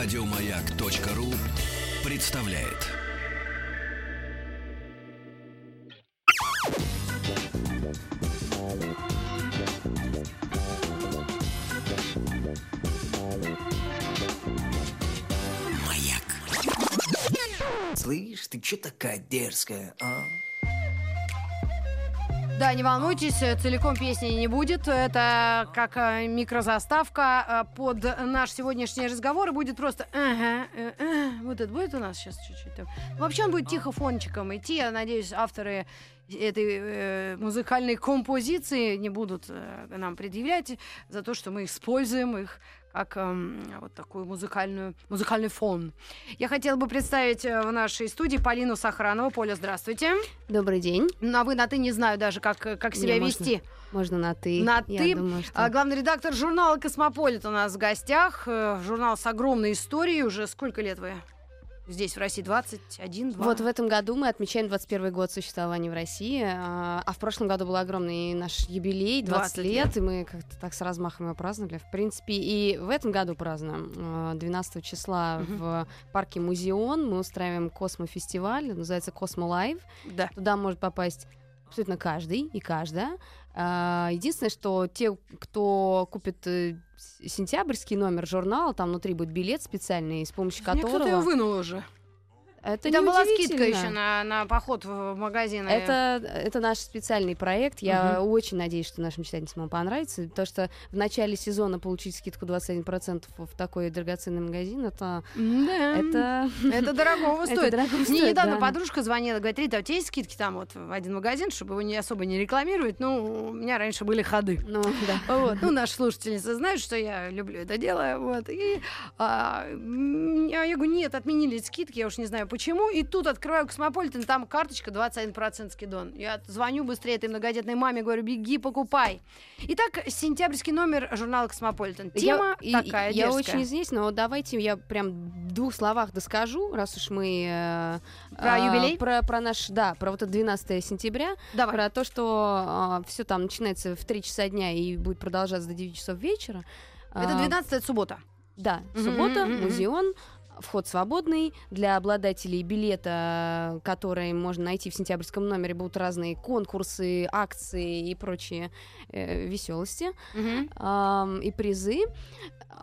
Радиомаяк.ру представляет. Маяк. Слышь, ты чё такая дерзкая, а? Да, не волнуйтесь, э, целиком песни не будет. Это как э, микрозаставка э, под наш сегодняшний разговор. И будет просто ага, э. вот это будет у нас сейчас чуть-чуть. Вообще он будет тихо фончиком идти. Я надеюсь, авторы этой э, музыкальной композиции не будут э, нам предъявлять за то, что мы используем их как эм, вот такую музыкальную, музыкальный фон. Я хотела бы представить э, в нашей студии Полину Сохранову. Поля, здравствуйте. Добрый день. На вы, на ты не знаю даже, как, э, как себя Не, можно вести. Можно на ты. На Я ты. думаю, что- А, главный редактор журнала «Космополит» у нас в гостях. Э, Журнал с огромной историей. Уже сколько лет вы здесь, в России? 21, 2? Вот в этом году мы отмечаем 21 год существования в России, а а в прошлом году был огромный наш юбилей, 20, 20 лет, и мы как-то так с размахом его праздновали. В принципе, и в этом году празднуем. А, 12 числа Мгм. в парке Музеон мы устраиваем космофестиваль, называется Космо Лайв. Да. Туда может попасть абсолютно каждый и каждая. А, Единственное, что те, кто купит э, сентябрьский номер журнала, там внутри будет билет специальный, с помощью Мне кто-то которого... его вынул уже. Это там была скидка еще на, на поход в магазин. Это, это наш специальный проект. Я очень надеюсь, что нашим читательницам он понравится. То, что в начале сезона получить скидку 21% в такой драгоценный магазин, это... Да. Это, Это дорогого это стоит. дорого Мне недавно да. подружка звонила, говорит, Рита, а у тебя есть скидки там вот в один магазин, чтобы его не особо не рекламировать? Ну, у меня раньше были ходы. Ну, да. Вот. Ну, наши слушательницы знают, что я люблю это дело. Вот. И а, я я говорю, нет, отменили скидки, я уж не знаю почему. И тут открываю Космополитен, там карточка 21% скидон. Я звоню быстрее этой многодетной маме, говорю, беги, покупай. Итак, сентябрьский номер журнала Космополитен. Тема я, и- такая Я дерзкая. очень извиняюсь, но давайте я прям в двух словах доскажу, раз уж мы... э, Про а, юбилей? Про, про наш, да, про вот это 12 сентября. Давай. Про то, что все там начинается в 3 часа дня и будет продолжаться до 9 часов вечера. Это А, 12 суббота. Да, Мгм, суббота, мгм. музеон. Вход свободный. Для обладателей билета, который можно найти в сентябрьском номере, будут разные конкурсы, акции и прочие э, веселости ам, и призы.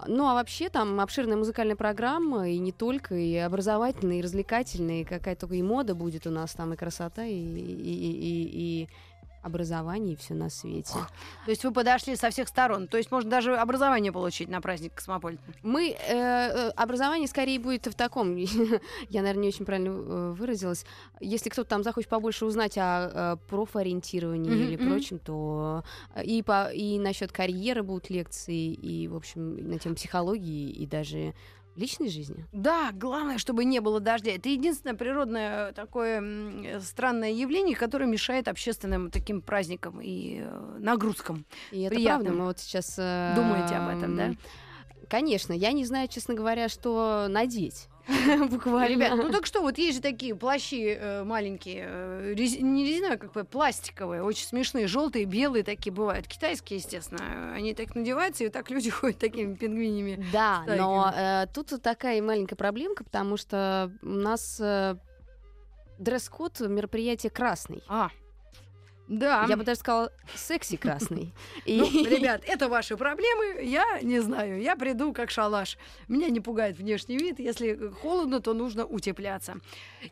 Ну, а вообще там обширная музыкальная программа, и не только, и образовательная, и развлекательная, и какая только и мода будет у нас там, и красота, и, и, и- и- и образование, и все на свете. То есть вы подошли со всех сторон. То есть можно даже образование получить на праздник Космополитен. Мы э, э, образование скорее будет в таком, я, наверное, не очень правильно э, выразилась. Если кто-то там захочет побольше узнать о, э, профориентировании Мгм, или мгм. прочем, то и по и насчет карьеры будут лекции, и в общем на тему психологии и даже личной жизни. Да, главное, чтобы не было дождя. Это единственное природное такое м, э, странное явление, которое мешает общественным таким праздникам и э, нагрузкам. И это Приятно. правда. Мы вот сейчас э, Думаете об этом, да? м, Конечно, я не знаю, честно говоря, что надеть. Буквально. Ребят, ну так что, вот есть же такие плащи э, маленькие, э, рез- не резиновые, как бы пластиковые, очень смешные, желтые, белые такие бывают, китайские, естественно. Они так надеваются, и так люди ходят такими пингвинями. Да, стайками. но э, тут вот такая маленькая проблемка, потому что у нас э, дресс-код мероприятия красный. А, да. Я бы даже сказала секси красный. И- Ну, ребят, это ваши проблемы, я не знаю, я приду как шалаш. Меня не пугает внешний вид, если холодно, то нужно утепляться.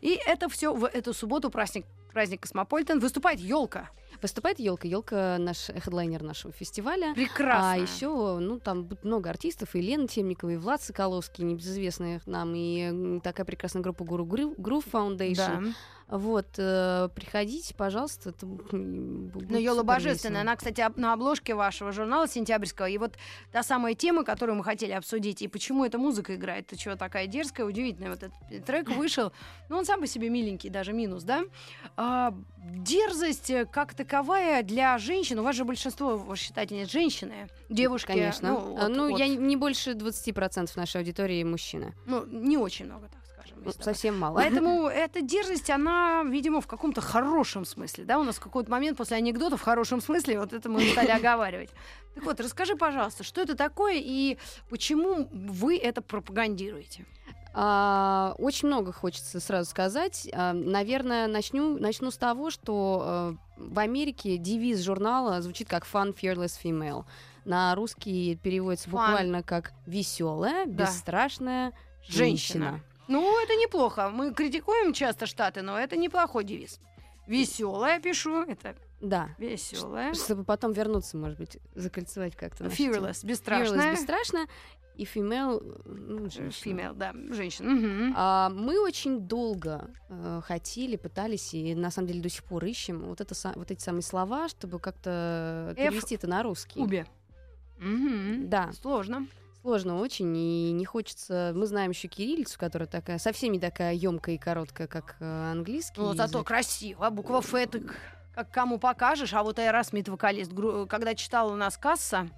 И это все в эту субботу праздник праздник Космополитен выступает елка. Выступает елка. Елка наш хедлайнер нашего фестиваля. Прекрасно. А еще, ну, там будет много артистов, и Лена Темникова, и Влад Соколовский, небезызвестных нам, и такая прекрасная группа Guru Groo- Groove Foundation. Да. Вот, э, приходите, пожалуйста. Это м, будет Но Йола Божественная, она, кстати, на обложке вашего журнала сентябрьского. И вот та самая тема, которую мы хотели обсудить, и почему эта музыка играет, ты чего такая дерзкая, удивительная. Вот этот трек вышел, ну, он сам по себе миленький, даже минус, да? А, дерзость э, как таковая для женщин, у вас же большинство, ваших читательниц, женщины, девушки. Конечно. Ну, А, от- ну, от- я не больше 20% нашей аудитории мужчины. ну, не очень много, так скажем. Совсем мало. Поэтому эта дерзость, она, видимо, в каком-то хорошем смысле. Да, у нас какой-то момент после анекдота в хорошем смысле вот это мы стали оговаривать. Так вот, расскажи, пожалуйста, что это такое и почему вы это пропагандируете? А, очень много хочется сразу сказать. А, наверное, начну, начну с того, что э, в Америке девиз журнала звучит как Fun Fearless Female. На русский переводится Fun. буквально как веселая, Да. бесстрашная Женщина. женщина. Ну, это неплохо. Мы критикуем часто Штаты, но это неплохой девиз. Веселая пишу, это Да. веселая. Чтобы потом вернуться, может быть, закольцевать как-то. Fearless, бесстрашная. Fearless, бесстрашная. И female, ну, женщина. Female, да, женщина. Мгм. А, мы очень долго э, хотели, пытались и на самом деле до сих пор ищем вот, это, вот эти самые слова, чтобы как-то F перевести это на русский. Кубе. Мгм. Да, Сложно. Сложно очень, и не хочется. Мы знаем еще кириллицу, которая такая совсем не такая емкая и короткая, как э, английский. Ну, зато язык. красиво. Буква Ф к- как кому покажешь. А вот Эра Смит, вокалист, гру- когда читал у нас касса,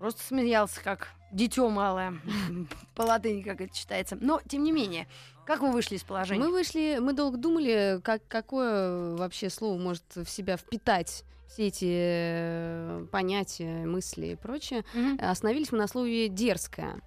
просто смеялся, как дитё малое. По латыни, как это читается. Но, тем не менее, как вы вышли из положения? Мы вышли, мы долго думали, как, какое вообще слово может в себя впитать все эти э, понятия, мысли и прочее. Мгм. Остановились мы на слове дерзкая.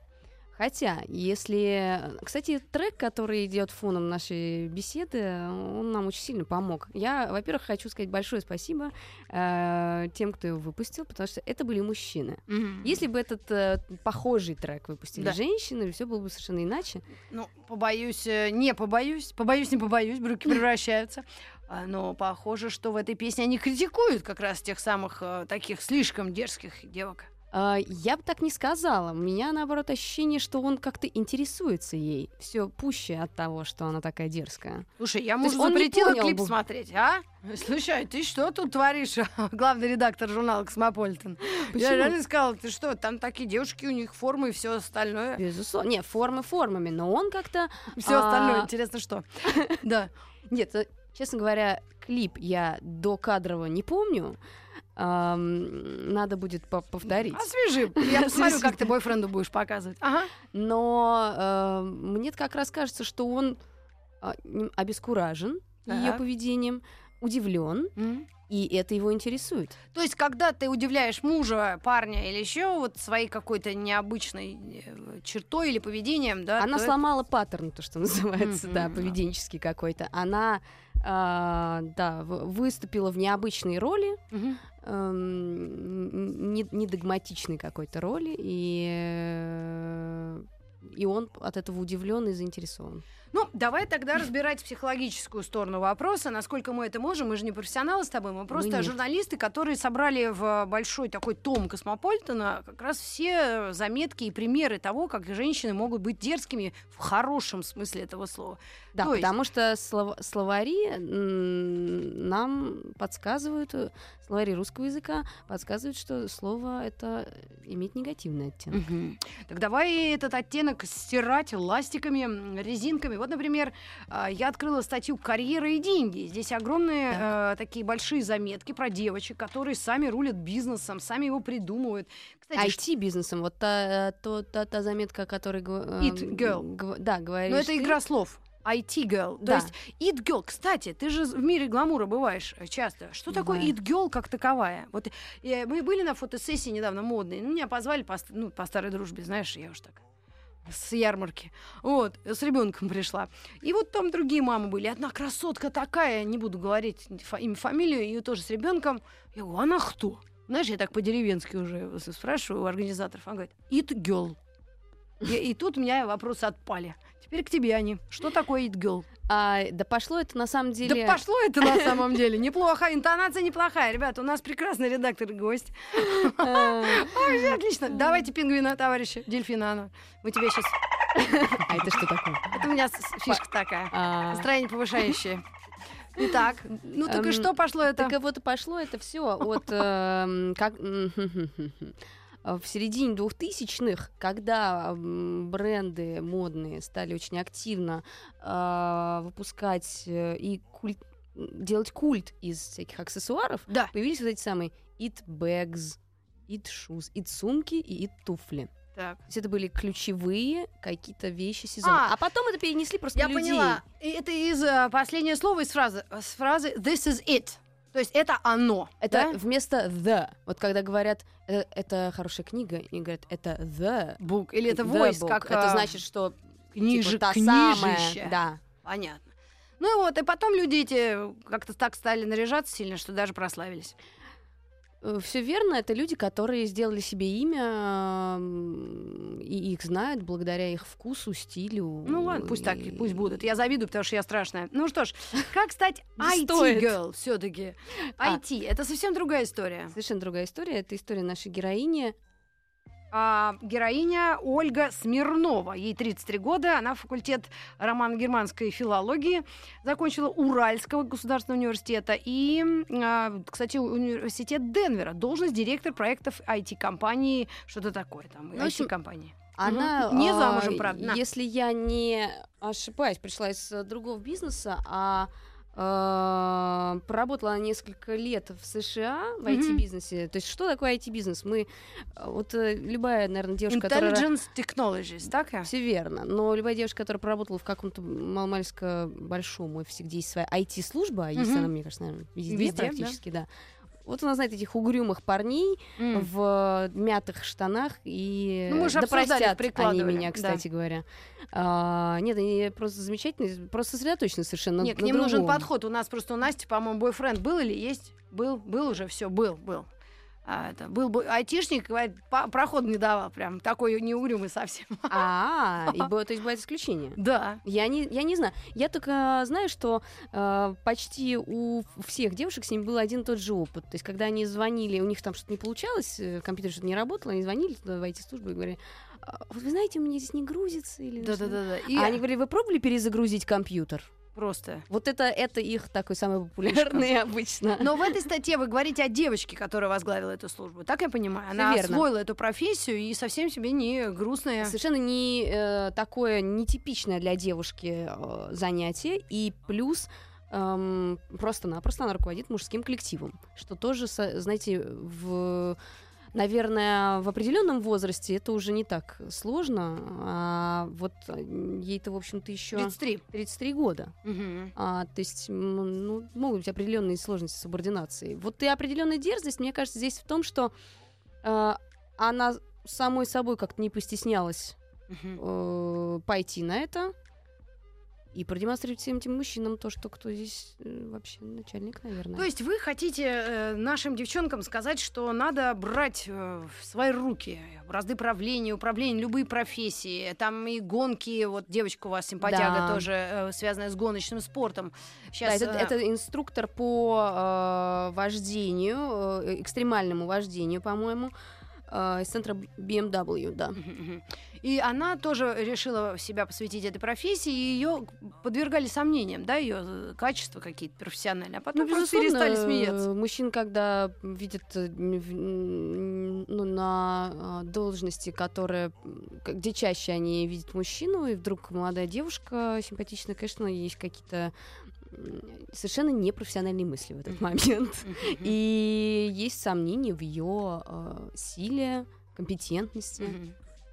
Хотя, если... Кстати, трек, который идет фоном нашей беседы, он нам очень сильно помог. Я, во-первых, хочу сказать большое спасибо э, тем, кто его выпустил, потому что это были мужчины. Мгм. Если бы этот э, похожий трек выпустили Да. женщины, все было бы совершенно иначе. Ну, побоюсь, э, не побоюсь, побоюсь, не побоюсь, брюки превращаются. А, Но похоже, что в этой песне они критикуют как раз тех самых э, таких слишком дерзких девок. А, Я бы так не сказала. У меня, наоборот, ощущение, что он как-то интересуется ей. Все пуще от того, что она такая дерзкая. Слушай, я не запретила понял клип бы. смотреть, а? Слушай, ты что тут творишь? Главный редактор журнала «Космополитен». Я реально сказала, ты что, там такие девушки, у них формы и все остальное. Безусловно. Не, формы формами, но он как-то... Все остальное, А. интересно, что? Да. Нет, э, честно говоря, клип я до кадрово не помню. Ам, надо будет по- повторить. Освежи. Я посмотрю, как ты бойфренду будешь показывать. Ага. Но э, мне как раз кажется, что он нем- обескуражен ее Так. поведением, удивлен, М. и это его интересует. То есть, когда ты удивляешь мужа, парня или еще вот своей какой-то необычной э, чертой или поведением, да? Она сломала паттерн, то, что называется, да, Мгм. поведенческий какой-то. Она, а, да, выступила в необычной роли, Мгм. эм, не, не догматичной какой-то роли, и, э, и он от этого удивлен и заинтересован. Ну, давай тогда разбирать психологическую сторону вопроса, насколько мы это можем. Мы же не профессионалы с тобой, мы просто нет. журналисты, которые собрали в большой такой том Космополитена как раз все заметки и примеры того, как женщины могут быть дерзкими в хорошем смысле этого слова. Да, То есть- потому что слов- словари нам подсказывают, э, словари русского языка подсказывают, что слово это имеет негативный оттенок. Так давай этот оттенок стирать ластиками, резинками. Вот, например, а, я открыла статью «Карьера и деньги». Здесь огромные э, такие большие заметки про девочек, которые сами рулят бизнесом, сами его придумывают. Кстати, IT-бизнесом, вот та, то- та, та заметка, о которой... гва- It girl. гва- да, говоришь но это ты. игра слов. IT girl. То Да. есть it girl. Кстати, ты же в мире гламура бываешь э, часто. Что такое Бываю. it girl как таковая? Вот э, мы были на фотосессии недавно модной. Ну, меня позвали по, ну, по старой дружбе, знаешь, я уж так с ярмарки. Вот, с ребенком пришла. И вот там другие мамы были. Одна красотка такая, не буду говорить имя, фамилию, ее тоже с ребенком. Я говорю, она кто? Знаешь, я так по-деревенски уже спрашиваю у организаторов. Она говорит, it girl. И, и тут у меня вопросы отпали. Теперь к тебе они. Что такое it girl? А, да пошло это на самом деле... Да пошло это на самом деле. Неплохо. Интонация неплохая. Ребята, у нас прекрасный редактор и гость. Ой, всё отлично. Давайте пингвина, товарищи. Дельфинана. Мы тебе сейчас... А это что такое? Это у меня фишка такая. А, Настроение повышающее. Итак, ну так и Эм, что пошло это? Так вот и пошло это все от эм, как в середине двухтысячных, когда бренды модные стали очень активно а, выпускать э, и культ- делать культ из всяких аксессуаров, Да. появились вот эти самые it bags, it shoes, it сумки и it туфли. Так. То есть это были ключевые какие-то вещи сезона. А, А, потом это перенесли просто Я людей. поняла. И Это из э, последнее слово из фразы, с фразы "This is it". То есть это оно. Это да? вместо the. Вот когда говорят, «Э, это хорошая книга, и говорят, это the. book или это the voice, book». как Это э, значит, что книжи, типа, та книжище. самая. Да. Понятно. Ну и вот, и потом люди эти как-то так стали наряжаться сильно, что даже прославились. Все верно, это люди, которые сделали себе имя, и их знают благодаря их вкусу, стилю. Ну ладно, пусть так, и- пусть будут. Я завидую, потому что я страшная. Ну что ж, как стать. IT-girl все-таки? А. IT, это совсем другая история. Совершенно другая история. Это история нашей героини. А, героиня Ольга Смирнова. Ей 33 года. Она факультет романо-германской филологии. Закончила Уральского государственного университета. И, а, кстати, университет Денвера. Должность директор проектов IT-компании. Что-то такое там. Ну, IT-компании. Она, Не а, замужем, правда. Если я не ошибаюсь, пришла из э, другого бизнеса, а э, проработала она несколько лет в США в Мгм. IT-бизнесе. То есть что такое IT-бизнес? Мы, э, вот э, любая, наверное, девушка, которая... Intelligence Technologies, так? я? Все верно. Но любая девушка, которая проработала в каком-то маломальско большом офисе, где есть своя IT-служба, есть Мгм. она, мне кажется, наверное, везде, Везде, да. практически, да. Вот она знает этих угрюмых парней М. в мятых штанах и Ну, мы же да простят они меня, да. кстати говоря. А, нет, они просто замечательные, просто сосредоточены совершенно. Нет, к на ним нужен другом. подход. У нас просто у Насти, по-моему, бойфренд был или есть? Был, был уже, все, был, был. А, это, был бы айтишник, говорит, проход не давал, прям такой неугрюмый совсем. А, и бо- то есть бывает исключение. Да. Я не, я не знаю. Я только знаю, что э, почти у всех девушек с ним был один и тот же опыт. То есть, когда они звонили, у них там что-то не получалось, э, компьютер что-то не работал, они звонили туда в IT-службу и говорили, «А, вот вы знаете, у меня здесь не грузится или Да, да, что-то». да, да. И А они говорили, вы пробовали перезагрузить компьютер? Просто. Вот это, это их такой самый популярный обычно. Но в этой статье вы говорите о девочке, которая возглавила эту службу. Так я понимаю. Она верно. освоила эту профессию и совсем себе не грустная. Совершенно не э, такое нетипичное для девушки э, занятие. И плюс эм, просто-напросто она руководит мужским коллективом. Что тоже, знаете, в Наверное, в определенном возрасте это уже не так сложно. А вот ей-то, в общем-то, еще 33. 33 года. Мгм. А, то есть, ну, могут быть определенные сложности с субординацией. Вот и определенная дерзость, мне кажется, здесь в том, что э, она самой собой как-то не постеснялась Мгм. э, пойти на это и продемонстрировать всем этим мужчинам то, что кто здесь э, вообще начальник, наверное. То есть вы хотите э, нашим девчонкам сказать, что надо брать э, в свои руки бразды правления, управления, любые профессии, там и гонки, вот девочка у вас симпатяга Да. тоже э, связанная с гоночным спортом. Да, Сейчас это, это инструктор по э, вождению, э, экстремальному вождению, по-моему, э, из центра BMW, да. И она тоже решила себя посвятить этой профессии, и ее подвергали сомнениям, да, ее качества какие-то профессиональные, а потом просто Ну, безусловно, перестали смеяться. э, Мужчин, когда видят э, ну, на э, должности, которые, где чаще они видят мужчину, и вдруг молодая девушка симпатичная, конечно, есть какие-то совершенно непрофессиональные мысли в этот момент. И есть сомнения в ее э, силе, компетентности.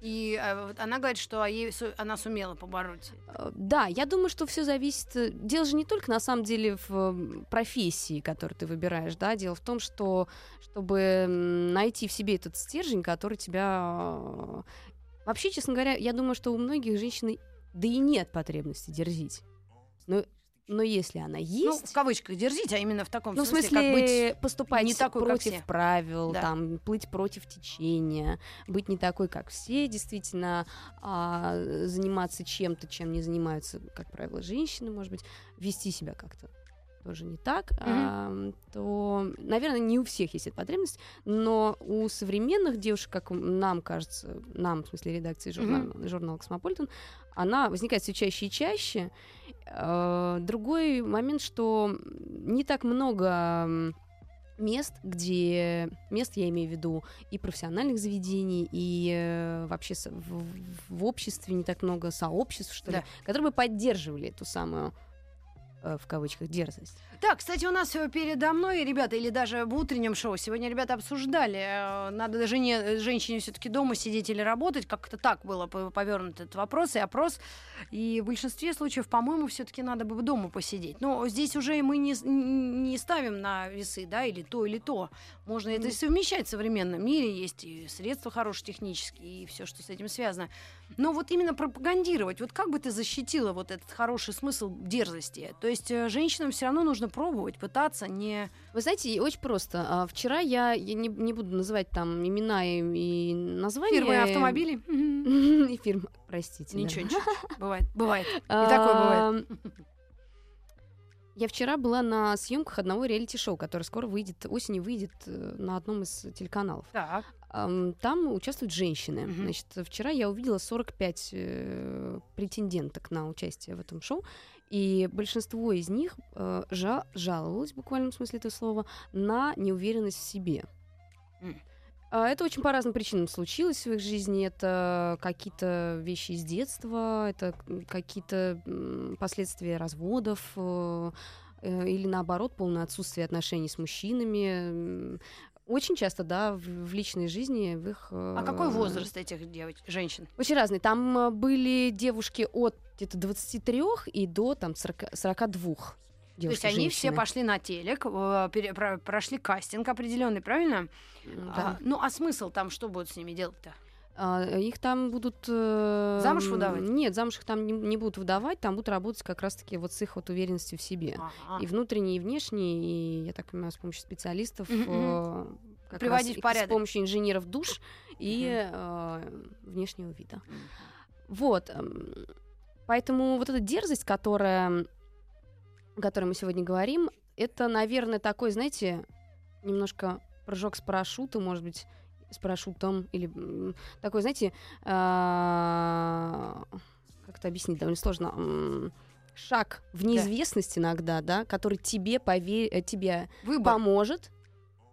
И э, она говорит, что ей она сумела побороть. Э, Да, я думаю, что все зависит. э, Дело же не только на самом деле в профессии, которую ты выбираешь, да. Дело в том, что чтобы найти в себе этот стержень, который тебя вообще, честно говоря, я думаю, что у многих женщин да и нет потребности дерзить. Но, но если она Ну, есть, в кавычках дерзить, а именно в таком ну, смысле, смысле, как быть поступать не такой, как против все. правил, Да. там, плыть против течения, быть не такой, как все, действительно, а, заниматься чем-то, чем не занимаются, как правило, женщины, может быть, вести себя как-то тоже не так, а, то, наверное, не у всех есть эта потребность, но у современных девушек, как нам кажется, нам, в смысле редакции журнала, журнала «Космополитен», она возникает все чаще и чаще. Э, Другой момент, что не так много мест, где мест, я имею в виду, и профессиональных заведений, и э, вообще в, в обществе не так много сообществ, что ли, Да. которые бы поддерживали эту самую в кавычках дерзость. Да, кстати, у нас э, передо мной, ребята, или даже в утреннем шоу, сегодня ребята обсуждали, э, надо жене, э, женщине все-таки дома сидеть или работать, как-то так было по- повернут этот вопрос и опрос. И в большинстве случаев, по-моему, все-таки надо бы дома посидеть. Но здесь уже мы не, не ставим на весы, да, или то, или то. Можно это и совмещать в современном мире, есть и средства хорошие технические, и все, что с этим связано. Но вот именно пропагандировать, вот как бы ты защитила вот этот хороший смысл дерзости? То есть э, женщинам все равно нужно пробовать, пытаться, не... Вы знаете, очень просто. А, Вчера я, я не, не буду называть там имена и, и названия. Фирмы автомобилей? И фирмы, простите. Ничего, ничего. Бывает, бывает. И такое бывает. Я вчера была на съемках одного реалити-шоу, которое скоро выйдет, осенью выйдет э, на одном из телеканалов. Так. Ам, Там участвуют женщины. Мгм. Значит, вчера я увидела 45 э, претенденток на участие в этом шоу, и большинство из них э, жа- жаловалось, в буквальном смысле этого слова, на неуверенность в себе. А, Это очень по разным причинам случилось в их жизни. Это какие-то вещи из детства, это какие-то последствия разводов, э, э, или наоборот, полное отсутствие отношений с мужчинами. Очень часто, да, в, в личной жизни, в их... А какой возраст этих девочек, женщин? Очень разный. Там э, были девушки от где-то 23 и до там 40, 42. То есть они все пошли на телек, э, пере- про- прошли кастинг определенный, правильно? А, ну а смысл там, что будут с ними делать-то? А, их там будут... э, Замуж выдавать? Нет, замуж их там не, не будут выдавать, там будут работать как раз-таки вот с их вот уверенностью в себе. Ага. И внутренние, и внешние, и, я так понимаю, с помощью специалистов... Э, как Приводить раз в порядок. С помощью инженеров душ и э, внешнего вида. Вот. эм, Поэтому вот эта дерзость, которая, о которой мы сегодня говорим, это, наверное, такой, знаете, немножко прыжок с парашюта, может быть, с парашютом, или такой, знаете, а, как это объяснить, довольно сложно. Шаг в неизвестность иногда, да, который тебе, пове- э, тебе Выбор. поможет,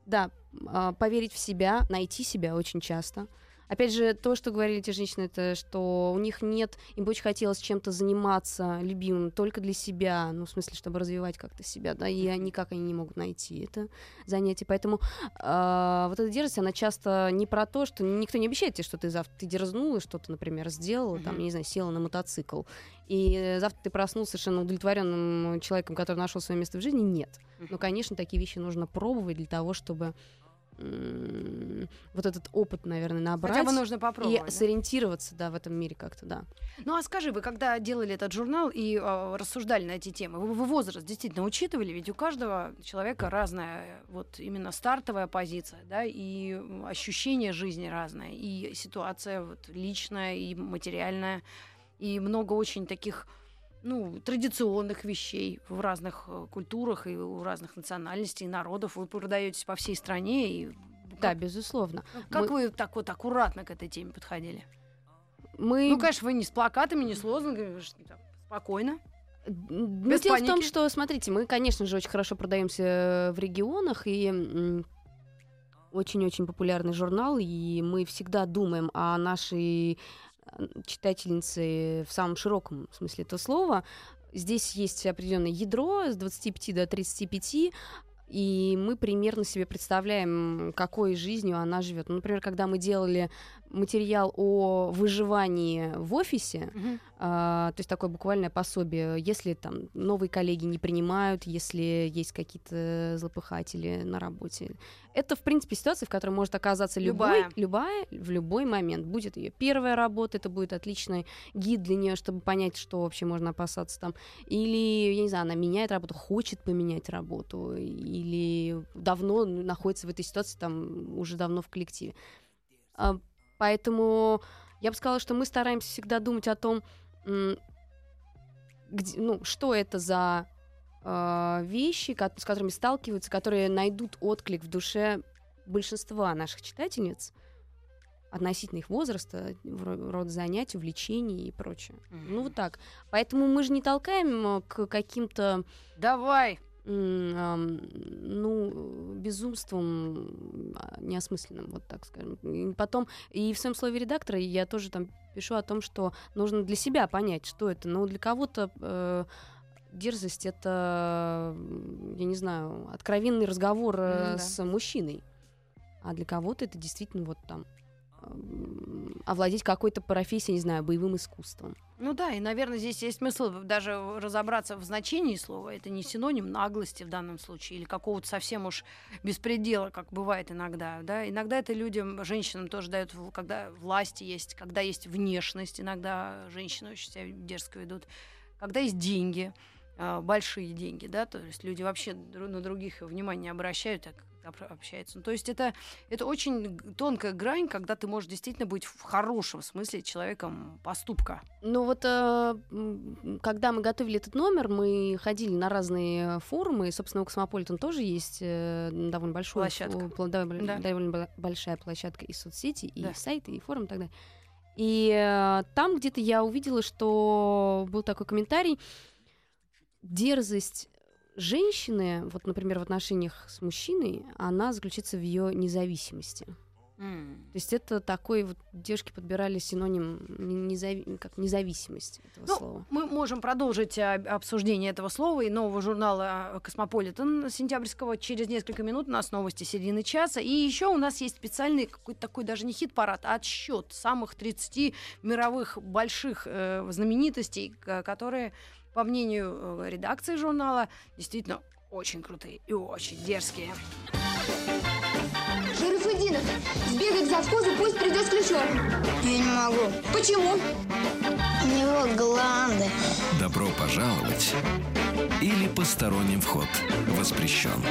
да, а, поверить в себя, найти себя очень часто. Опять же, то, что говорили эти женщины, это что у них нет, им бы очень хотелось чем-то заниматься любимым только для себя, ну, в смысле, чтобы развивать как-то себя, да, и никак они не могут найти это занятие. Поэтому а, вот эта дерзость, она часто не про то, что никто не обещает тебе, что ты завтра ты дерзнула, что-то, например, сделала, там, я не знаю, села на мотоцикл, и э, завтра ты проснулся совершенно удовлетворенным человеком, который нашел свое место в жизни, нет. Ну, конечно, такие вещи нужно пробовать для того, чтобы вот этот опыт, наверное, набрать. Хотя бы нужно и попробовать. да? сориентироваться, да, в этом мире как-то, да. Ну а скажи, вы когда делали этот журнал и э, рассуждали на эти темы, вы, вы возраст действительно учитывали? Ведь у каждого человека разная вот именно стартовая позиция, да, и ощущение жизни разное, и ситуация вот личная, и материальная, и много очень таких ну, традиционных вещей в разных э, культурах и у разных национальностей, народов. Вы продаетесь по всей стране. И Да, как, безусловно. как мы- вы так вот аккуратно к этой теме подходили? Мы Ну, конечно, вы не с плакатами, не с лозунгами, вы ж так спокойно. Ну, Без дело в том, паники. что, смотрите, мы, конечно же, очень хорошо продаемся в регионах, и очень-очень популярный журнал, и мы всегда думаем о нашей читательнице в самом широком смысле этого слова. Здесь есть определенное ядро с 25 до 35, и мы примерно себе представляем, какой жизнью она живет. Ну, например, когда мы делали материал о выживании в офисе, а, то есть такое буквальное пособие, если там новые коллеги не принимают, если есть какие-то злопыхатели на работе. Это, в принципе, ситуация, в которой может оказаться любой, Любая. любая в любой момент. Будет ее первая работа, это будет отличный гид для нее, чтобы понять, что вообще можно опасаться там. Или, я не знаю, она меняет работу, хочет поменять работу, или давно находится в этой ситуации, там, уже давно в коллективе. А, Поэтому я бы сказала, что мы стараемся всегда думать о том, где, ну, что это за э, вещи, ко- с которыми сталкиваются, которые найдут отклик в душе большинства наших читательниц относительно их возраста, рода занятий, увлечений и прочее. Ну, вот так. Поэтому мы же не толкаем э, к каким-то Давай. Ну, безумством а, неосмысленным, вот так скажем. И потом, и в своем слове редактора я тоже там пишу о том, что нужно для себя понять, что это. Ну, для кого-то э, дерзость это, я не знаю, откровенный разговор э, М, да. с мужчиной. А для кого-то это действительно вот там овладеть какой-то профессией, не знаю, боевым искусством. Ну да, и, наверное, здесь есть смысл даже разобраться в значении слова. Это не синоним наглости в данном случае или какого-то совсем уж беспредела, как бывает иногда. Да? Иногда это людям, женщинам тоже дают, когда власти есть, когда есть внешность, иногда женщины очень себя дерзко ведут, когда есть деньги, а, большие деньги, да, то есть люди вообще на других внимания обращают, так об- общаются. Ну, то есть это, это очень тонкая грань, когда ты можешь действительно быть в хорошем смысле человеком поступка. Ну вот, э, когда мы готовили этот номер, мы ходили на разные форумы, и, собственно, у Космополитен тоже есть э, довольно большой Площадка. довольно, Да. довольно бо- большая площадка и соцсети, и Да. сайты, и форум и так далее. И э, там где-то я увидела, что был такой комментарий, дерзость женщины, вот, например, в отношениях с мужчиной, она заключается в ее независимости. То есть это такой вот девушки подбирали синоним не- незави- как независимость этого Ну, слова. Мы можем продолжить а, обсуждение этого слова и нового журнала «Космополитен» сентябрьского через несколько минут. У нас новости середины часа. И еще у нас есть специальный какой-то такой даже не хит-парад, а отсчет самых 30 мировых больших э, знаменитостей, которые, по мнению э, редакции журнала, действительно очень крутые и очень дерзкие. Шарафудинов, сбегай к завхозу, пусть придет с ключом. Я не могу. Почему? У него гланды. Добро пожаловать или посторонним вход воспрещен.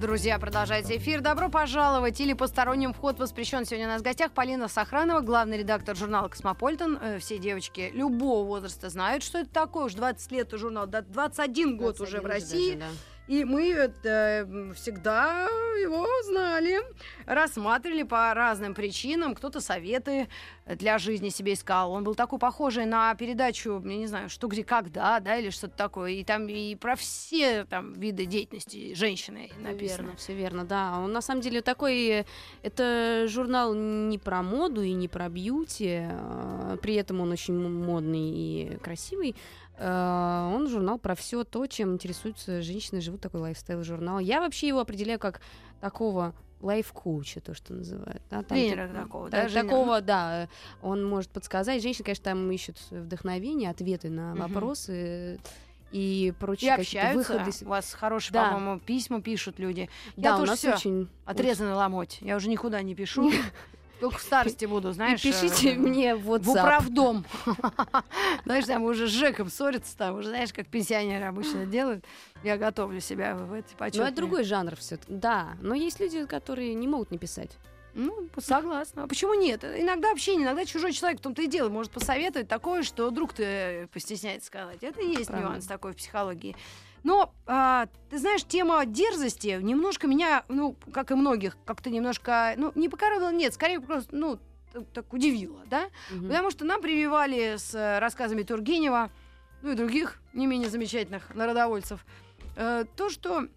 Друзья, продолжается эфир. Добро пожаловать или посторонним вход воспрещен. Сегодня у нас в гостях Полина Сохранова, главный редактор журнала «Космополитен». Э, Все девочки любого возраста знают, что это такое. Уж 20 лет у журнала, да, 21 год уже в 21 России. даже, да. И мы м, всегда его знали, рассматривали по разным причинам. Кто-то советы для жизни себе искал. Он был такой похожий на передачу, я не знаю, что где когда, да, или что-то такое. И там и про все там виды деятельности женщины написано. верно, все верно, да. Он на самом деле такой, э, это журнал не про моду и не про бьюти, э, при этом он очень модный и красивый. Э, Он журнал про все то, чем интересуются женщины, живут такой лайфстайл-журнал. Я вообще его определяю как такого лайф-коуча, то, что называют. Да, там Тренера ты- такого, да, да, Женя? такого, да, э, он может подсказать. Женщины, конечно, там ищут вдохновение, ответы на Мгм. вопросы и И прочие какие-то общаются. выходы. У вас хорошие, Да. по-моему, письма пишут люди. Да, Я у тоже нас очень Отрезанный ломоть. Я уже никуда не пишу. Только в старости буду, знаешь. и пишите э, мне в В WhatsApp. управдом. Знаешь, там уже с Жеком ссорятся, там уже, знаешь, как пенсионеры обычно делают. Я готовлю себя в эти почетные. это другой жанр все Да, но есть люди, которые не могут не писать. Ну, согласна. А почему нет? Иногда общение, иногда чужой человек в том-то и дело может посоветовать такое, что друг ты постесняется сказать. Это и есть нюанс такой в психологии. Но, а, ты знаешь, тема дерзости немножко меня, ну, как и многих, как-то немножко, ну, не покоробила, нет, скорее просто, ну, так удивила, да? Мгм. Потому что нам прививали с э, рассказами Тургенева, ну и других не менее замечательных народовольцев, э, то, что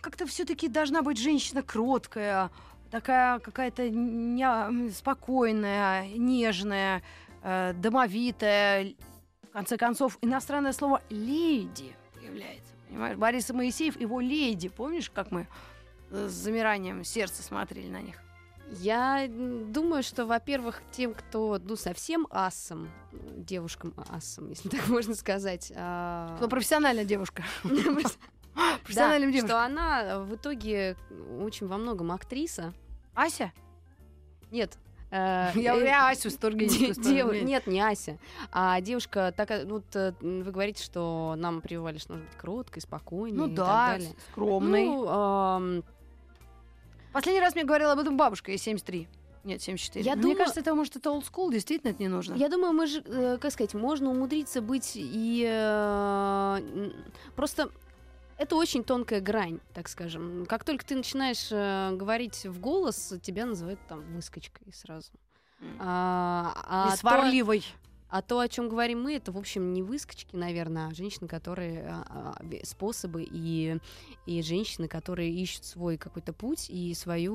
как-то все-таки должна быть женщина кроткая, такая какая-то м, спокойная, нежная, э, домовитая. В конце концов, иностранное слово «леди» появляется. Понимаешь? Борис Моисеев, его «леди». Помнишь, как мы э, с замиранием сердца смотрели на них? Я думаю, что, во-первых, тем, кто, ну, совсем асом, девушкам асом, если так можно сказать, а, Ну, профессиональная девушка. Профессиональная девушка. что она в итоге очень во многом актриса. Ася? Нет. Э, Я, э, я Асю с Тургеневской Де- стороны, дев- блин. Нет, не Ася. А девушка такая, вот э, вы говорите, что нам прививали, что нужно быть кроткой, спокойной Ну и так да, далее. скромный. Ну, Последний раз мне говорила об этом бабушка, ей 73. Нет, 74. Я Мне думаю- кажется, это может это old school, действительно это не нужно. я думаю, мы же, э, как сказать, можно умудриться быть и э, просто это очень тонкая грань, так скажем. Как только ты начинаешь э, говорить в голос, тебя называют там выскочкой сразу. М. А, а И то- сварливой. А то, о чем говорим мы, это, в общем, не выскочки, наверное, а женщины, которые а, а, способы и, и женщины, которые ищут свой какой-то путь и свою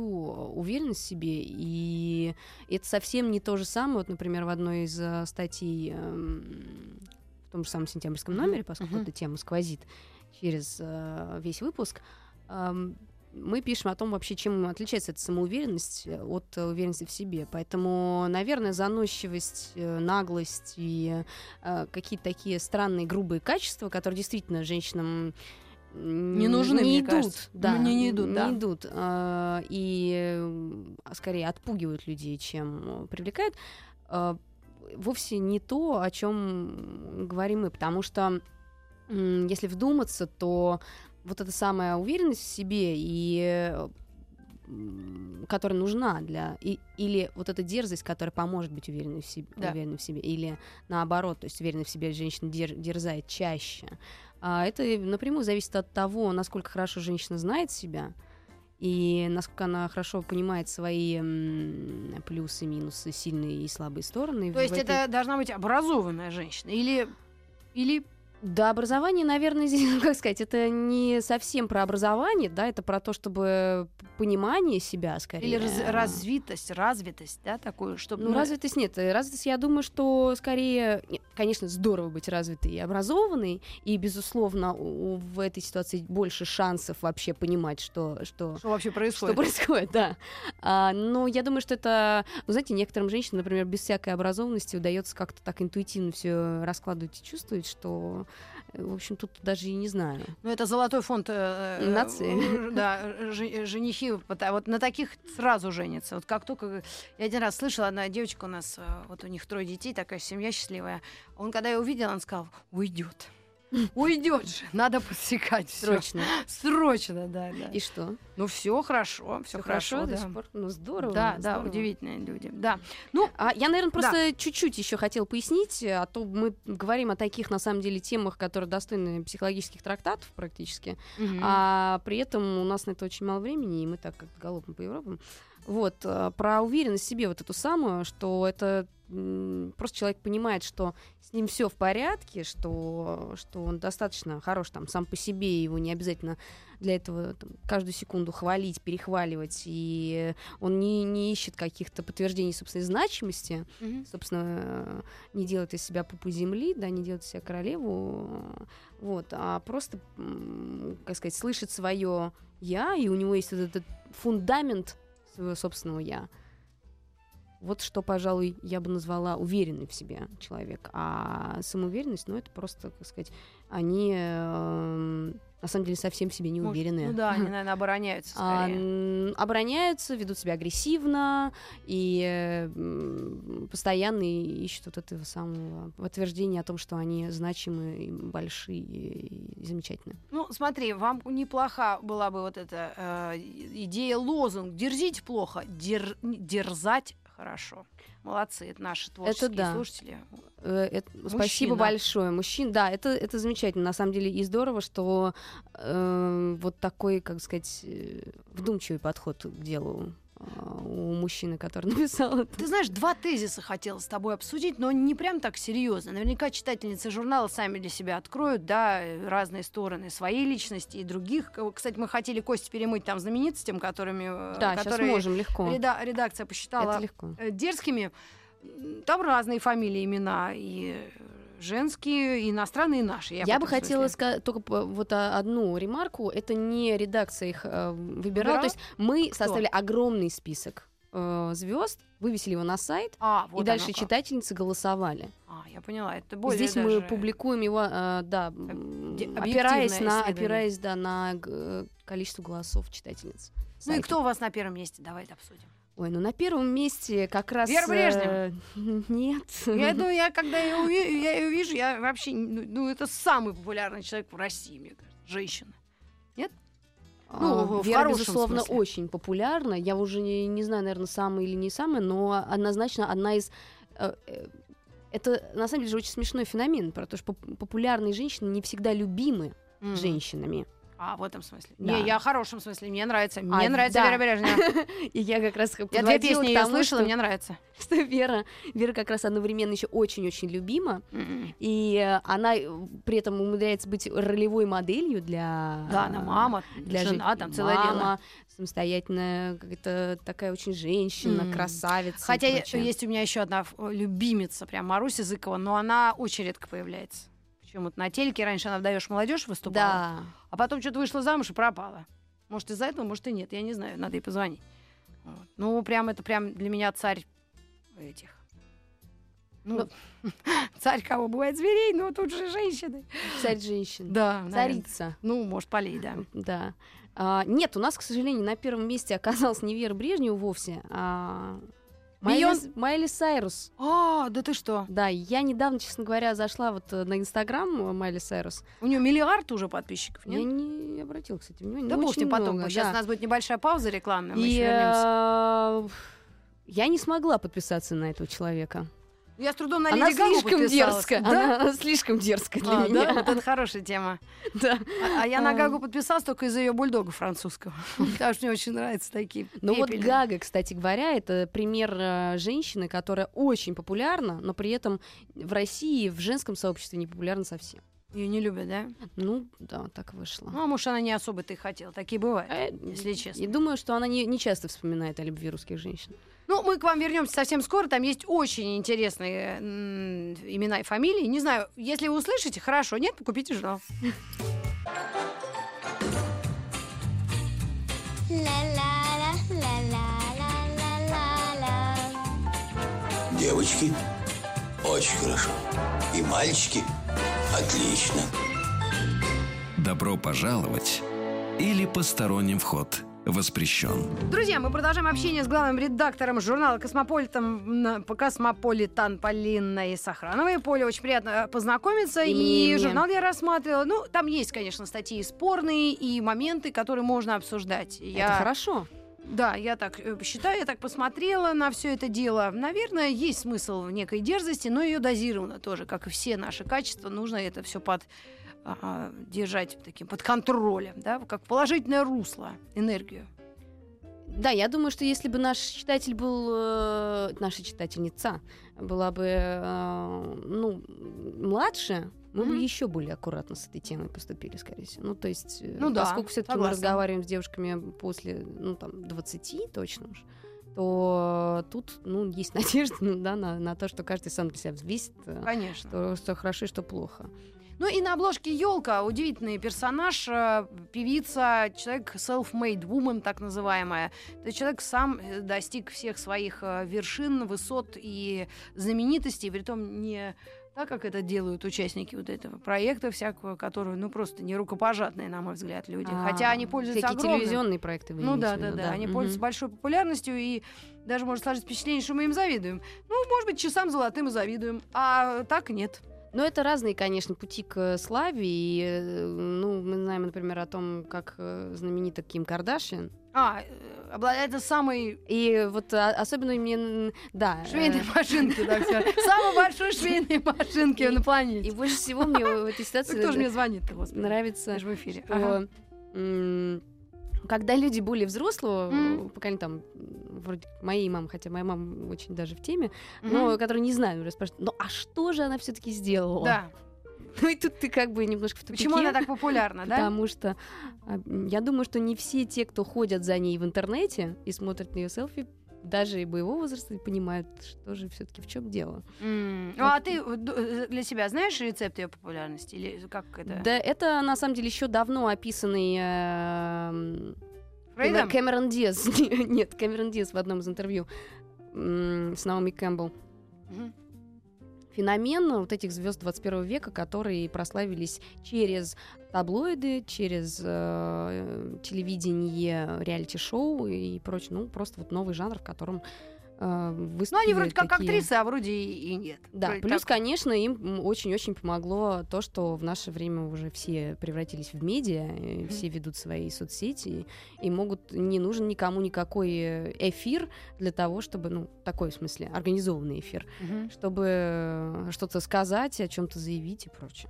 уверенность в себе. И это совсем не то же самое. Вот, например, в одной из а, статей эм, том же самом сентябрьском номере, поскольку Мгм. эта тема сквозит через э, весь выпуск, эм, мы пишем о том вообще, чем отличается эта самоуверенность э, от э, уверенности в себе. Поэтому, наверное, заносчивость, э, наглость и э, какие-то такие странные, грубые качества, которые действительно женщинам Не нужны, не мне идут, кажется. да, Мне не идут, да. идут, э, и э, скорее отпугивают людей, чем э, привлекают. Э, вовсе не то, о чем говорим мы, потому что если вдуматься, то вот эта самая уверенность в себе и которая нужна для и, или вот эта дерзость, которая поможет быть уверенной в себе, Да. уверенной в себе, или наоборот, то есть уверенной в себе женщина дер- дерзает чаще. А это напрямую зависит от того, насколько хорошо женщина знает себя и насколько она хорошо понимает свои плюсы, минусы, сильные и слабые стороны. То есть этой- это должна быть образованная женщина или или Да, образование, наверное, здесь, ну, как сказать, это не совсем про образование, да, это про то, чтобы понимание себя скорее. или раз- развитость, развитость, да, такую, чтобы Ну, развитость нет. Э, Развитость, я думаю, что скорее, не, конечно, здорово быть развитой и образованной, и, безусловно, у- в этой ситуации больше шансов вообще понимать, что, что, что вообще что происходит. происходит, да. А, но я думаю, что это, ну, знаете, некоторым женщинам, например, без всякой образованности удается как-то так интуитивно все раскладывать и чувствовать, что, в общем, тут даже и не знаю. Ну, это золотой фонд э, э, Нации. э, Да, жи- женихи, вот на таких сразу женятся. Вот как только... Я один раз слышала, одна девочка у нас, э, вот у них трое детей, такая семья счастливая. Он, когда я увидела, он сказал, уйдет. Уйдет же, надо подсекать. Срочно. Срочно, да, да. И что? Ну, все хорошо, все хорошо, до да. сих пор? Ну, здорово. Да, да, здорово. удивительные люди. Да. Ну, А я, наверное, просто чуть-чуть еще хотела пояснить, а то мы говорим о таких, на самом деле, темах, которые достойны психологических трактатов практически, а при этом у нас на это очень мало времени, и мы так как галопом по Европам. Вот, э, про уверенность в себе вот эту самую, что это просто человек понимает, что с ним все в порядке, что, что он достаточно хорош там сам по себе, его не обязательно для этого там, каждую секунду хвалить, перехваливать, и он не, не ищет каких-то подтверждений собственной значимости, Мгм. собственно, э, не делает из себя пупу земли, да, не делает из себя королеву, вот, а просто, как сказать, слышит свое я, и у него есть вот этот фундамент своего собственного я. Вот что, пожалуй, я бы назвала уверенный в себе человек. А самоуверенность, ну, это просто, как сказать, они эм, на самом деле совсем в себе не Может, уверены. Ну да, они, наверное, обороняются А, скорее. м, обороняются, ведут себя агрессивно и постоянно ищут вот этого самого подтверждения о том, что они значимы, большие и замечательные. Ну, смотри, вам неплоха была бы вот эта э, идея лозунг «Дерзить плохо, дер- дерзать хорошо». Молодцы, это наши творческие да. слушатели. Э, это- спасибо большое. Мужчин, да, это, это замечательно, на самом деле, и здорово, что э, вот такой, как сказать, э, вдумчивый подход к делу у мужчины, который написал это. Ты знаешь, два тезиса хотела с тобой обсудить, но не прям так серьезно. Наверняка читательницы журнала сами для себя откроют, да, разные стороны своей личности и других. Кстати, мы хотели Кости перемыть там знаменитостям, которыми э, Да, сейчас которые можем легко. реда- редакция посчитала Это легко. э, дерзкими. Там разные фамилии, имена, и э, женские, иностранные, и наши. Я, в бы хотела сказать только вот а, одну ремарку. Это не редакция их э, выбирала. Выбирала? То есть мы составили огромный список звезд, вывесили его на сайт, А, вот и дальше как. читательницы голосовали. А, я поняла, это более Здесь мы даже- публикуем его, э, да, опираясь на, опираясь да, на г- количество голосов читательниц. Ну и кто у вас на первом месте? Давайте обсудим. Ой, ну на первом месте как раз... Вера э, Нет. Я думаю, я когда ее увижу, я ее вижу, я вообще, ну, ну, это самый популярный человек в России, мне кажется, женщина. Ну, в А, Вера, безусловно, смысле. очень популярна. Я уже не, не знаю, наверное, самая или не самая, но однозначно одна из... э, э, Это, на самом деле, же очень смешной феномен, про то, что поп- популярные женщины не всегда любимы М. женщинами. А, в этом смысле. Да. Не, я в хорошем смысле, мне нравится. Мне А, нравится да. Вера Брежнева. И я как раз Я две песни ее слышала, что, мне нравится. что Вера, Вера как раз одновременно еще очень-очень любима, М. и э, она э, при этом умудряется быть ролевой моделью для... Да, она мама, для жена, жен- там целое дело. мама, самостоятельная, какая-то такая очень женщина, красавица. Хотя есть у меня еще одна э, любимица, прям Маруся Зыкова, но она очень редко появляется. Причем вот на телеке раньше она вдаешь молодежь выступала, Да. а потом что-то вышла замуж и пропала. Может, из-за этого, может, и нет. Я не знаю, надо ей позвонить. Вот. Ну, прям это прям для меня царь этих. Ну, царь кого бывает зверей, но тут же женщины. Царь женщин. Да, наверное. Царица. Ну, может, полей, да. Да. А, нет, у нас, к сожалению, на первом месте оказалась не Вера Брежнева вовсе, а Майли, Майли Сайрус. А, да ты что? Да, я недавно, честно говоря, зашла вот э, на Инстаграм э, Майли Сайрус. У нее миллиард уже подписчиков, Я нет? не обратила, кстати, внимания. Да ну, бог с очень ним потом. много, Сейчас да. у нас будет небольшая пауза рекламная, мы И, еще вернемся. э, я не смогла подписаться на этого человека. Я с трудом на она Леди Гагу слишком дерзкая. Да? Она слишком дерзкая для А, меня. да? Вот это хорошая тема. Да. А, а я на А. Гагу подписалась только из-за ее бульдога французского. Потому что мне очень нравятся такие Ну вот. Гага, кстати говоря, это пример э, женщины, которая очень популярна, но при этом в России в женском сообществе не популярна совсем. Ее не любят, да? Ну, да, так вышло. Ну, а может, она не особо-то и хотела. Такие бывают, Э, если честно. И думаю, что она не, не часто вспоминает о любви русских женщин. Ну, мы к вам вернемся совсем скоро. Там есть очень интересные м, имена и фамилии. Не знаю, если вы услышите, хорошо. Нет, купите журнал. Девочки, очень хорошо. И мальчики, отлично. Добро пожаловать или посторонним вход воспрещен. Друзья, мы продолжаем общение с главным редактором журнала «Космополитом» по «Космополитан» Полиной Сохрановой. Поля, очень приятно э, познакомиться. И И, журнал я рассматривала. Ну, там есть, конечно, статьи спорные и моменты, которые можно обсуждать. Я... Это хорошо. Да, я так э, считаю, я так посмотрела на все это дело. Наверное, есть смысл в некой дерзости, но ее дозированно тоже, как и все наши качества, нужно это все под а, держать таким под контролем, да, как положительное русло, энергию. Да, я думаю, что если бы наш читатель был, э, наша читательница была бы, э, ну, младше, мы бы Мгм. еще более аккуратно с этой темой поступили, скорее всего. Ну, то есть, э, Ну да, поскольку все-таки мы разговариваем с девушками после, ну, там, 20 точно уж, то тут, ну, есть надежда, ну, да, на, на то, что каждый сам для себя взвесит, э, Конечно. что, что хорошо и что плохо. Ну и на обложке елка удивительный персонаж, э, певица, человек self-made woman, так называемая. Это человек сам э, достиг всех своих э, вершин, высот и знаменитостей, притом не так, как это делают участники вот этого проекта всякого, который, ну, просто не рукопожатные, на мой взгляд, люди. Хотя они А, пользуются Всякие огромным... телевизионные проекты вы Ну да, да, виду, да, Они Мгм. пользуются большой популярностью, и даже может сложиться впечатление, что мы им завидуем. Ну, может быть, часам золотым и завидуем, а так нет. Ну, это разные, конечно, пути к славе. И, э, ну, мы знаем, например, о том, как э, знаменита Ким Кардашьян. А, э, обладает самой И вот а, особенно мне, да. швейной машинки, так сказать. Самой большой швейной машинки на И планете. больше всего мне в этой ситуации Кто же мне господи? нравится, в эфире. Когда люди более взрослого, э, поколения там, вроде моей мамы, хотя моя мама очень даже в теме, Мгм. но которые не знаю, спрашивают, ну а что же она все-таки сделала? Да. Ну и тут ты как бы немножко в тупике. Почему она так популярна, да? Потому что а, я думаю, что не все те, кто ходят за ней в интернете и смотрят на ее селфи, даже и боевого возраста, понимают, что же все-таки в чем дело. М. Ну, а ты э, э, для себя знаешь рецепт ее популярности? Или как это? Да, это на самом деле еще давно описанный эм, Фрейдом? Кэмерон Диас. Нет, Кэмерон Диас в одном из интервью с Наоми Кэмпбелл. Мгм. Феномен вот этих звезд 21 века, которые прославились через таблоиды, через э, телевидение, реалити-шоу и прочее. Ну, просто вот новый жанр, в котором э, Ну, выступили они вроде как такие- актрисы, а вроде и и нет. Да, Вроде плюс, так. конечно, им очень-очень помогло то, что в наше время уже все превратились в медиа, все ведут свои соцсети и могут, не нужен никому никакой э, эфир для того, чтобы, ну, такой в смысле, организованный эфир, чтобы э, что-то сказать, о чем-то заявить и прочее.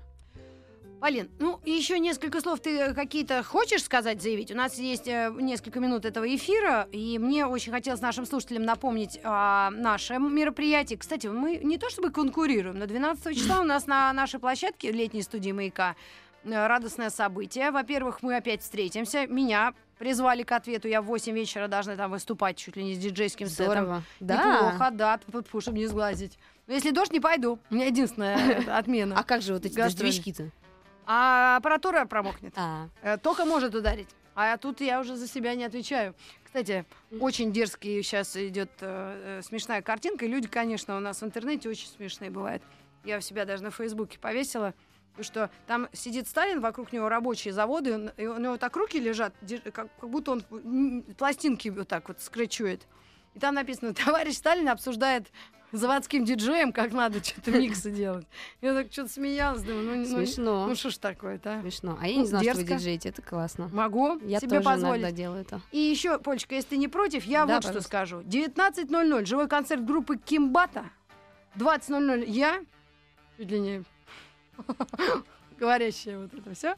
Полин, ну еще несколько слов ты э, какие-то хочешь сказать, заявить? У нас есть э, несколько минут этого эфира, и мне очень хотелось нашим слушателям напомнить о нашем мероприятии. Кстати, мы не то чтобы конкурируем, но 12 числа у нас на нашей площадке летней студии «Маяка» э, радостное событие. Во-первых, мы опять встретимся. Меня призвали к ответу. Я в 8 вечера должна там выступать чуть ли не с диджейским сетом. Здорово. Да. Неплохо, да, чтобы не сглазить. Но если дождь, не пойду. У меня единственная отмена. А как же вот эти дождевички-то? А аппаратура промокнет. А, Э, Только может ударить. А тут я уже за себя не отвечаю. Кстати, очень дерзкий сейчас идет э, э, смешная картинка. И люди, конечно, у нас в интернете очень смешные бывают. Я у себя даже на Фейсбуке повесила. Что там сидит Сталин, вокруг него рабочие заводы, и у него так руки лежат, как, как будто он пластинки вот так вот скречует. И там написано, товарищ Сталин обсуждает заводским диджеем, как надо что-то миксы делать. Я так что-то смеялась, думаю, ну, ну, смешно. ну что ж такое-то, а? Смешно. А я Ну, не знала, что вы диджеете. Это классно. Могу Я себе тоже позволить. иногда делаю это. И еще, Полечка, если ты не против, я Да, вот что пожалуйста. скажу. 19.00 живой концерт группы Кимбата. 20.00 я, чуть ли не говорящая вот это все.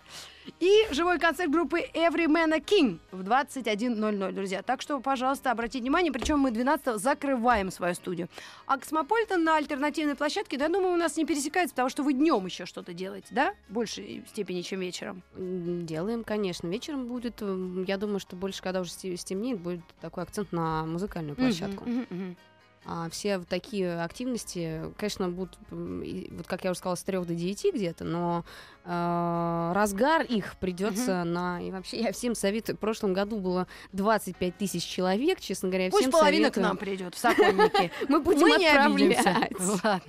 И живой концерт группы Every Man a King в 21.00, друзья. Так что, пожалуйста, обратите внимание, причем мы 12 закрываем свою студию. А Космополитен на альтернативной площадке, да, думаю, у нас не пересекается, потому что вы днем еще что-то делаете, да? В большей степени, чем вечером. Делаем, конечно. Вечером будет, я думаю, что больше, когда уже сте- стемнеет, будет такой акцент на музыкальную площадку. Мгм, мгм, мгм. А все вот такие активности, конечно, будут, вот как я уже сказала, с 3 до 9 где-то, но э, разгар их придется на... И вообще я всем советую. В прошлом году было 25 тысяч человек, честно говоря. Пусть всем половина к советую. нам придет в Сокольники. Мы будем отправлять. Ладно.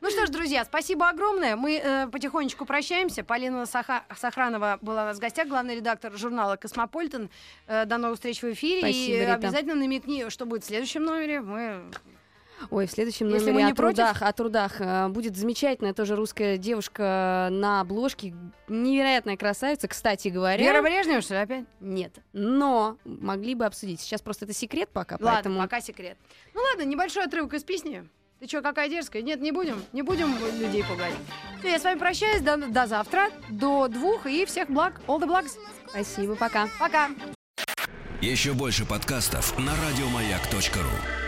Ну что ж, друзья, спасибо огромное. Мы э, потихонечку прощаемся. Полина Саха- Сохранова была у нас в гостях, главный редактор журнала «Космополитен». Э, до новых встреч в эфире. Спасибо, и Рита. обязательно намекни, что будет в следующем номере. Мы... Ой, в следующем Если номере вы не о против? трудах, о трудах э, будет замечательная тоже русская девушка на обложке, невероятная красавица, кстати говоря. Вера Брежнева, что ли, опять? Нет, но могли бы обсудить. Сейчас просто это секрет пока, Ладно, поэтому пока секрет. Ну ладно, небольшой отрывок из песни. Ты что, какая дерзкая? Нет, не будем. Не будем людей пугать. Всё, я с вами прощаюсь. До, до завтра. До двух. И всех благ. All the blacks. спасибо, пока. Пока. Еще больше подкастов на радиомаяк.ру.